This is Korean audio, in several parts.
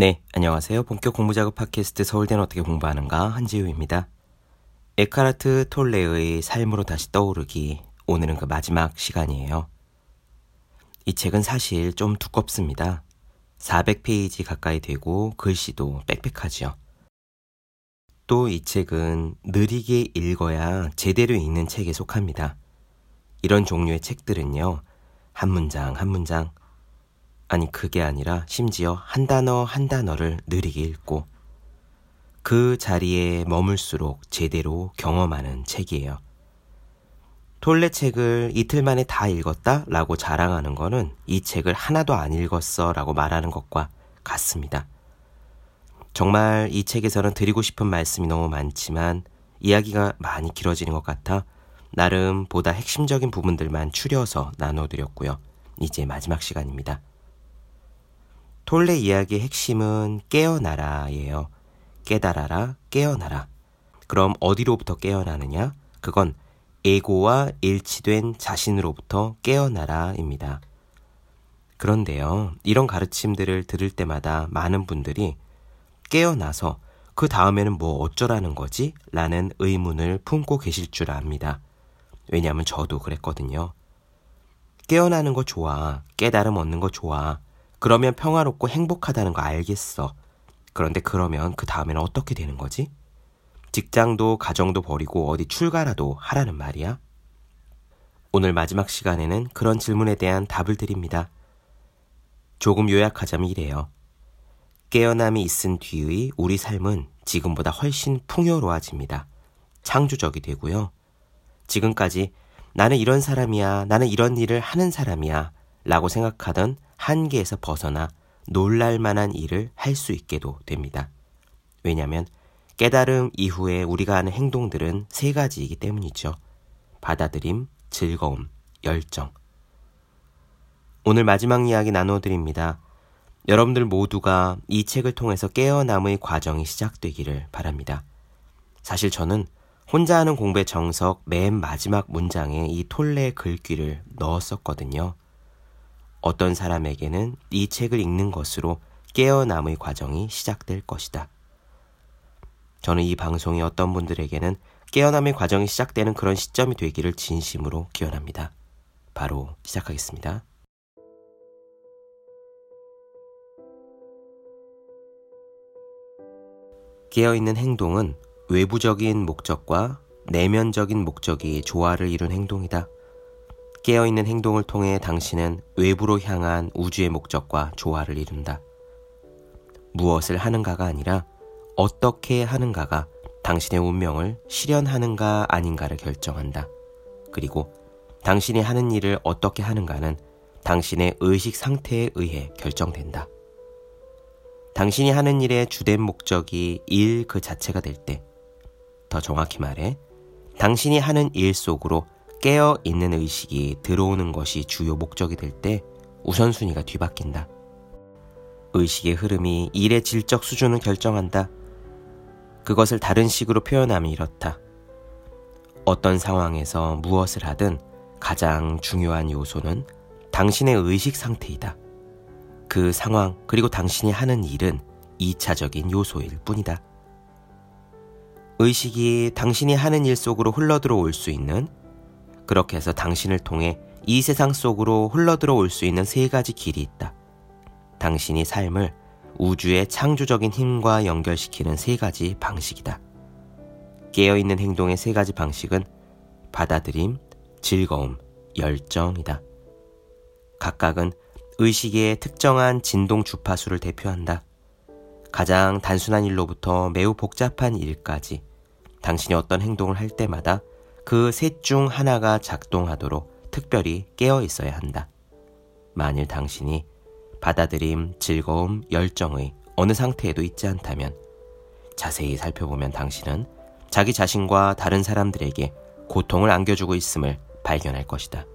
네, 안녕하세요. 본격 공부 작업 팟캐스트 서울대는 어떻게 공부하는가 한지우입니다. 에카르트 톨레의 삶으로 다시 떠오르기 오늘은 그 마지막 시간이에요. 이 책은 사실 좀 두껍습니다. 400페이지 가까이 되고 글씨도 빽빽하지요. 또 이 책은 느리게 읽어야 제대로 읽는 책에 속합니다. 이런 종류의 책들은요, 한 문장 한 문장 아니 그게 아니라 심지어 한 단어 한 단어를 느리게 읽고 그 자리에 머물수록 제대로 경험하는 책이에요. 톨레 책을 이틀 만에 다 읽었다 라고 자랑하는 거는 이 책을 하나도 안 읽었어 라고 말하는 것과 같습니다. 정말 이 책에서는 드리고 싶은 말씀이 너무 많지만 이야기가 많이 길어지는 것 같아 나름 보다 핵심적인 부분들만 추려서 나눠드렸고요. 이제 마지막 시간입니다. 톨레 이야기의 핵심은 깨어나라예요. 깨달아라, 깨어나라. 그럼 어디로부터 깨어나느냐? 그건 에고와 일치된 자신으로부터 깨어나라입니다. 그런데요, 이런 가르침들을 들을 때마다 많은 분들이 깨어나서 그 다음에는 뭐 어쩌라는 거지? 라는 의문을 품고 계실 줄 압니다. 왜냐하면 저도 그랬거든요. 깨어나는 거 좋아. 깨달음 얻는 거 좋아. 그러면 평화롭고 행복하다는 거 알겠어. 그런데 그러면 그 다음에는 어떻게 되는 거지? 직장도 가정도 버리고 어디 출가라도 하라는 말이야? 오늘 마지막 시간에는 그런 질문에 대한 답을 드립니다. 조금 요약하자면 이래요. 깨어남이 있은 뒤의 우리 삶은 지금보다 훨씬 풍요로워집니다. 창조적이 되고요. 지금까지 나는 이런 사람이야, 나는 이런 일을 하는 사람이야 라고 생각하던 한계에서 벗어나 놀랄 만한 일을 할 수 있게도 됩니다. 왜냐하면 깨달음 이후에 우리가 하는 행동들은 세 가지이기 때문이죠. 받아들임, 즐거움, 열정. 오늘 마지막 이야기 나눠드립니다. 여러분들 모두가 이 책을 통해서 깨어남의 과정이 시작되기를 바랍니다. 사실 저는 혼자 하는 공부의 정석 맨 마지막 문장에 이 톨레 글귀를 넣었었거든요. 어떤 사람에게는 이 책을 읽는 것으로 깨어남의 과정이 시작될 것이다. 저는 이 방송이 어떤 분들에게는 깨어남의 과정이 시작되는 그런 시점이 되기를 진심으로 기원합니다. 바로 시작하겠습니다. 깨어있는 행동은 외부적인 목적과 내면적인 목적이 조화를 이룬 행동이다. 깨어있는 행동을 통해 당신은 외부로 향한 우주의 목적과 조화를 이룬다. 무엇을 하는가가 아니라 어떻게 하는가가 당신의 운명을 실현하는가 아닌가를 결정한다. 그리고 당신이 하는 일을 어떻게 하는가는 당신의 의식 상태에 의해 결정된다. 당신이 하는 일의 주된 목적이 일 그 자체가 될 때, 더 정확히 말해, 당신이 하는 일 속으로 깨어 있는 의식이 들어오는 것이 주요 목적이 될 때 우선순위가 뒤바뀐다. 의식의 흐름이 일의 질적 수준을 결정한다. 그것을 다른 식으로 표현하면 이렇다. 어떤 상황에서 무엇을 하든 가장 중요한 요소는 당신의 의식 상태이다. 그 상황, 그리고 당신이 하는 일은 2차적인 요소일 뿐이다. 의식이 당신이 하는 일 속으로 흘러들어올 수 있는 그렇게 해서 당신을 통해 이 세상 속으로 흘러들어올 수 있는 세 가지 길이 있다. 당신이 삶을 우주의 창조적인 힘과 연결시키는 세 가지 방식이다. 깨어있는 행동의 세 가지 방식은 받아들임, 즐거움, 열정이다. 각각은 의식의 특정한 진동 주파수를 대표한다. 가장 단순한 일로부터 매우 복잡한 일까지 당신이 어떤 행동을 할 때마다 그 셋 중 하나가 작동하도록 특별히 깨어 있어야 한다. 만일 당신이 받아들임, 즐거움, 열정의 어느 상태에도 있지 않다면 자세히 살펴보면 당신은 자기 자신과 다른 사람들에게 고통을 안겨주고 있음을 발견할 것이다.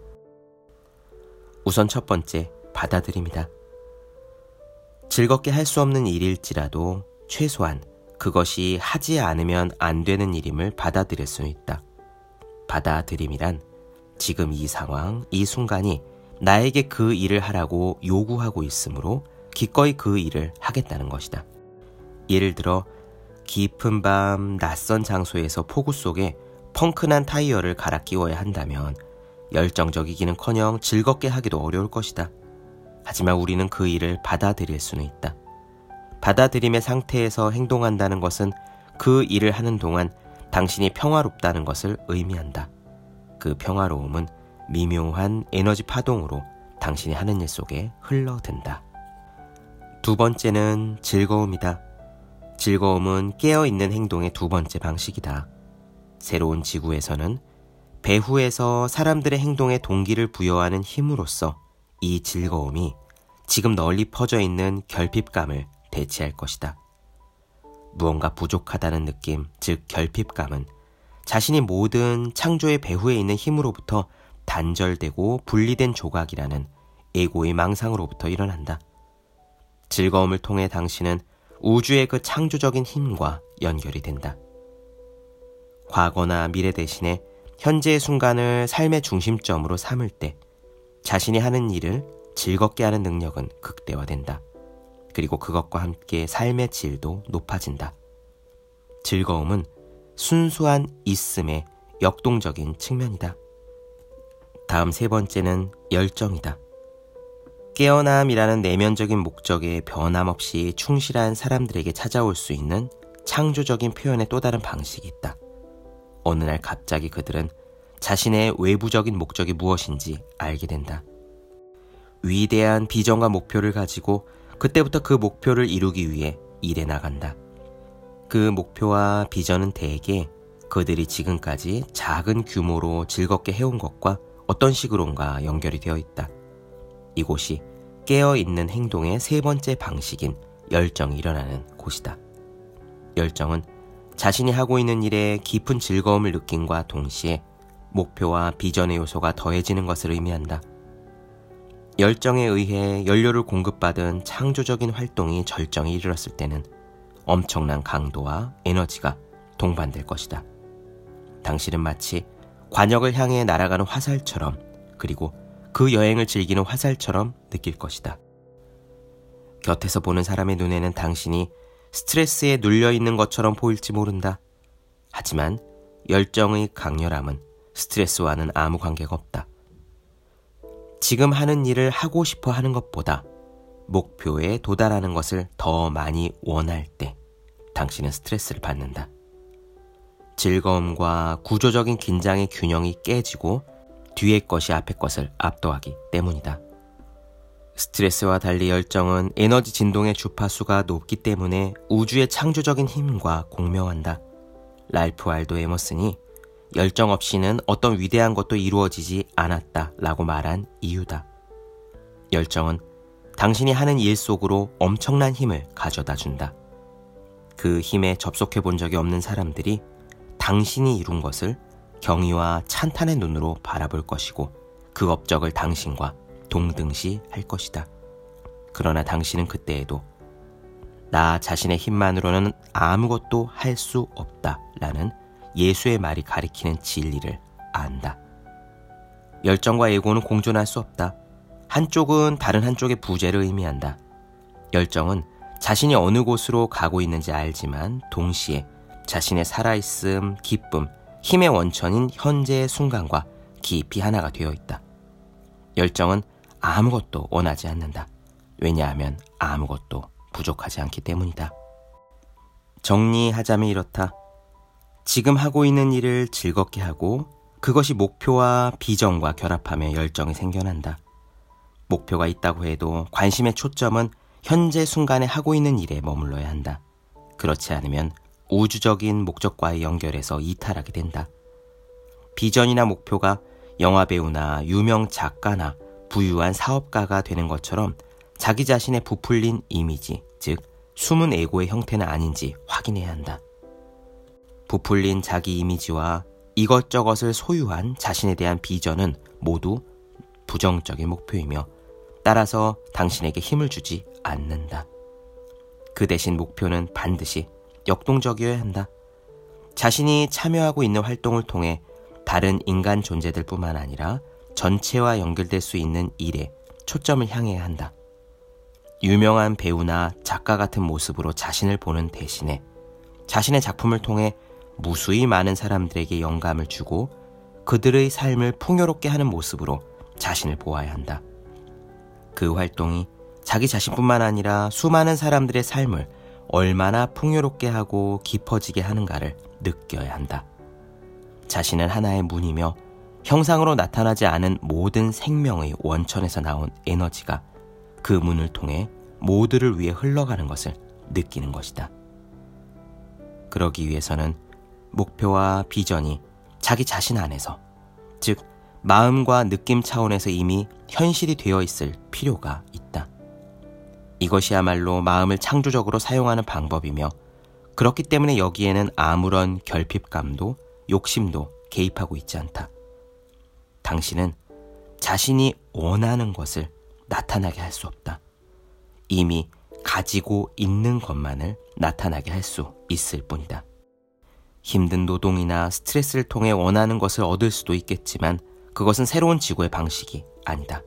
우선 첫 번째, 받아들임이다. 즐겁게 할 수 없는 일일지라도 최소한 그것이 하지 않으면 안 되는 일임을 받아들일 수 있다. 받아들임이란 지금 이 상황, 이 순간이 나에게 그 일을 하라고 요구하고 있으므로 기꺼이 그 일을 하겠다는 것이다. 예를 들어 깊은 밤 낯선 장소에서 폭우 속에 펑크난 타이어를 갈아 끼워야 한다면 열정적이기는 커녕 즐겁게 하기도 어려울 것이다. 하지만 우리는 그 일을 받아들일 수는 있다. 받아들임의 상태에서 행동한다는 것은 그 일을 하는 동안 당신이 평화롭다는 것을 의미한다. 그 평화로움은 미묘한 에너지 파동으로 당신이 하는 일 속에 흘러든다. 두 번째는 즐거움이다. 즐거움은 깨어있는 행동의 두 번째 방식이다. 새로운 지구에서는 배후에서 사람들의 행동에 동기를 부여하는 힘으로써 이 즐거움이 지금 널리 퍼져 있는 결핍감을 대체할 것이다. 무언가 부족하다는 느낌, 즉 결핍감은 자신이 모든 창조의 배후에 있는 힘으로부터 단절되고 분리된 조각이라는 에고의 망상으로부터 일어난다. 즐거움을 통해 당신은 우주의 그 창조적인 힘과 연결이 된다. 과거나 미래 대신에 현재의 순간을 삶의 중심점으로 삼을 때 자신이 하는 일을 즐겁게 하는 능력은 극대화된다. 그리고 그것과 함께 삶의 질도 높아진다. 즐거움은 순수한 있음의 역동적인 측면이다. 다음 세 번째는 열정이다. 깨어남이라는 내면적인 목적에 변함없이 충실한 사람들에게 찾아올 수 있는 창조적인 표현의 또 다른 방식이 있다. 어느 날 갑자기 그들은 자신의 외부적인 목적이 무엇인지 알게 된다. 위대한 비전과 목표를 가지고 그때부터 그 목표를 이루기 위해 일해 나간다. 그 목표와 비전은 대개 그들이 지금까지 작은 규모로 즐겁게 해온 것과 어떤 식으론가 연결이 되어 있다. 이곳이 깨어있는 행동의 세 번째 방식인 열정이 일어나는 곳이다. 열정은 자신이 하고 있는 일에 깊은 즐거움을 느낀과 동시에 목표와 비전의 요소가 더해지는 것을 의미한다. 열정에 의해 연료를 공급받은 창조적인 활동이 절정에 이르렀을 때는 엄청난 강도와 에너지가 동반될 것이다. 당신은 마치 관역을 향해 날아가는 화살처럼 그리고 그 여행을 즐기는 화살처럼 느낄 것이다. 곁에서 보는 사람의 눈에는 당신이 스트레스에 눌려 있는 것처럼 보일지 모른다. 하지만 열정의 강렬함은 스트레스와는 아무 관계가 없다. 지금 하는 일을 하고 싶어 하는 것보다 목표에 도달하는 것을 더 많이 원할 때 당신은 스트레스를 받는다. 즐거움과 구조적인 긴장의 균형이 깨지고 뒤의 것이 앞의 것을 압도하기 때문이다. 스트레스와 달리 열정은 에너지 진동의 주파수가 높기 때문에 우주의 창조적인 힘과 공명한다. 랄프 알도 에머슨이 열정 없이는 어떤 위대한 것도 이루어지지 않았다 라고 말한 이유다. 열정은 당신이 하는 일 속으로 엄청난 힘을 가져다 준다. 그 힘에 접속해 본 적이 없는 사람들이 당신이 이룬 것을 경의와 찬탄의 눈으로 바라볼 것이고 그 업적을 당신과 동등시 할 것이다. 그러나 당신은 그때에도 나 자신의 힘만으로는 아무것도 할 수 없다 라는 예수의 말이 가리키는 진리를 안다. 열정과 예고는 공존할 수 없다. 한쪽은 다른 한쪽의 부재를 의미한다. 열정은 자신이 어느 곳으로 가고 있는지 알지만 동시에 자신의 살아있음, 기쁨, 힘의 원천인 현재의 순간과 깊이 하나가 되어 있다. 열정은 아무것도 원하지 않는다. 왜냐하면 아무것도 부족하지 않기 때문이다. 정리하자면 이렇다. 지금 하고 있는 일을 즐겁게 하고 그것이 목표와 비전과 결합하며 열정이 생겨난다. 목표가 있다고 해도 관심의 초점은 현재 순간에 하고 있는 일에 머물러야 한다. 그렇지 않으면 우주적인 목적과의 연결에서 이탈하게 된다. 비전이나 목표가 영화배우나 유명 작가나 부유한 사업가가 되는 것처럼 자기 자신의 부풀린 이미지, 즉, 숨은 에고의 형태는 아닌지 확인해야 한다. 부풀린 자기 이미지와 이것저것을 소유한 자신에 대한 비전은 모두 부정적인 목표이며 따라서 당신에게 힘을 주지 않는다. 그 대신 목표는 반드시 역동적이어야 한다. 자신이 참여하고 있는 활동을 통해 다른 인간 존재들 뿐만 아니라 전체와 연결될 수 있는 일에 초점을 향해야 한다. 유명한 배우나 작가 같은 모습으로 자신을 보는 대신에 자신의 작품을 통해 무수히 많은 사람들에게 영감을 주고 그들의 삶을 풍요롭게 하는 모습으로 자신을 보아야 한다. 그 활동이 자기 자신뿐만 아니라 수많은 사람들의 삶을 얼마나 풍요롭게 하고 깊어지게 하는가를 느껴야 한다. 자신은 하나의 문이며 형상으로 나타나지 않은 모든 생명의 원천에서 나온 에너지가 그 문을 통해 모두를 위해 흘러가는 것을 느끼는 것이다. 그러기 위해서는 목표와 비전이 자기 자신 안에서, 즉, 마음과 느낌 차원에서 이미 현실이 되어 있을 필요가 있다. 이것이야말로 마음을 창조적으로 사용하는 방법이며, 그렇기 때문에 여기에는 아무런 결핍감도 욕심도 개입하고 있지 않다. 당신은 자신이 원하는 것을 나타나게 할 수 없다. 이미 가지고 있는 것만을 나타나게 할 수 있을 뿐이다. 힘든 노동이나 스트레스를 통해 원하는 것을 얻을 수도 있겠지만 그것은 새로운 지구의 방식이 아니다.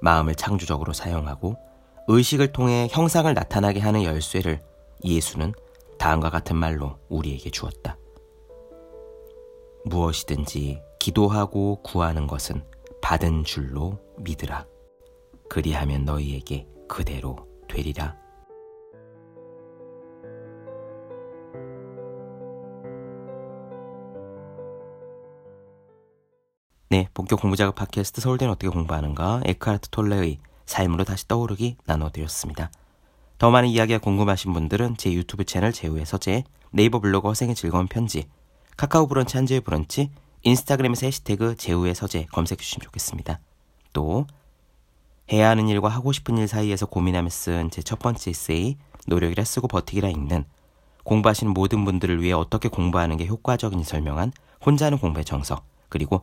마음을 창조적으로 사용하고 의식을 통해 형상을 나타나게 하는 열쇠를 예수는 다음과 같은 말로 우리에게 주었다. 무엇이든지 기도하고 구하는 것은 받은 줄로 믿으라. 그리하면 너희에게 그대로 되리라. 네, 본격 공부작업 팟캐스트 서울대는 어떻게 공부하는가 에크하트 톨레의 삶으로 다시 떠오르기 나눠드렸습니다. 더 많은 이야기가 궁금하신 분들은 제 유튜브 채널 제우의 서재, 네이버 블로그 허생의 즐거운 편지, 카카오 브런치 한재의 브런치, 인스타그램에서 해시태그 제우의 서재 검색해 주시면 좋겠습니다. 또 해야 하는 일과 하고 싶은 일 사이에서 고민하며 쓴 제 첫 번째 에세이 노력이라 쓰고 버티기라 읽는 공부하시는 모든 분들을 위해 어떻게 공부하는 게 효과적인지 설명한 혼자 하는 공부의 정석 그리고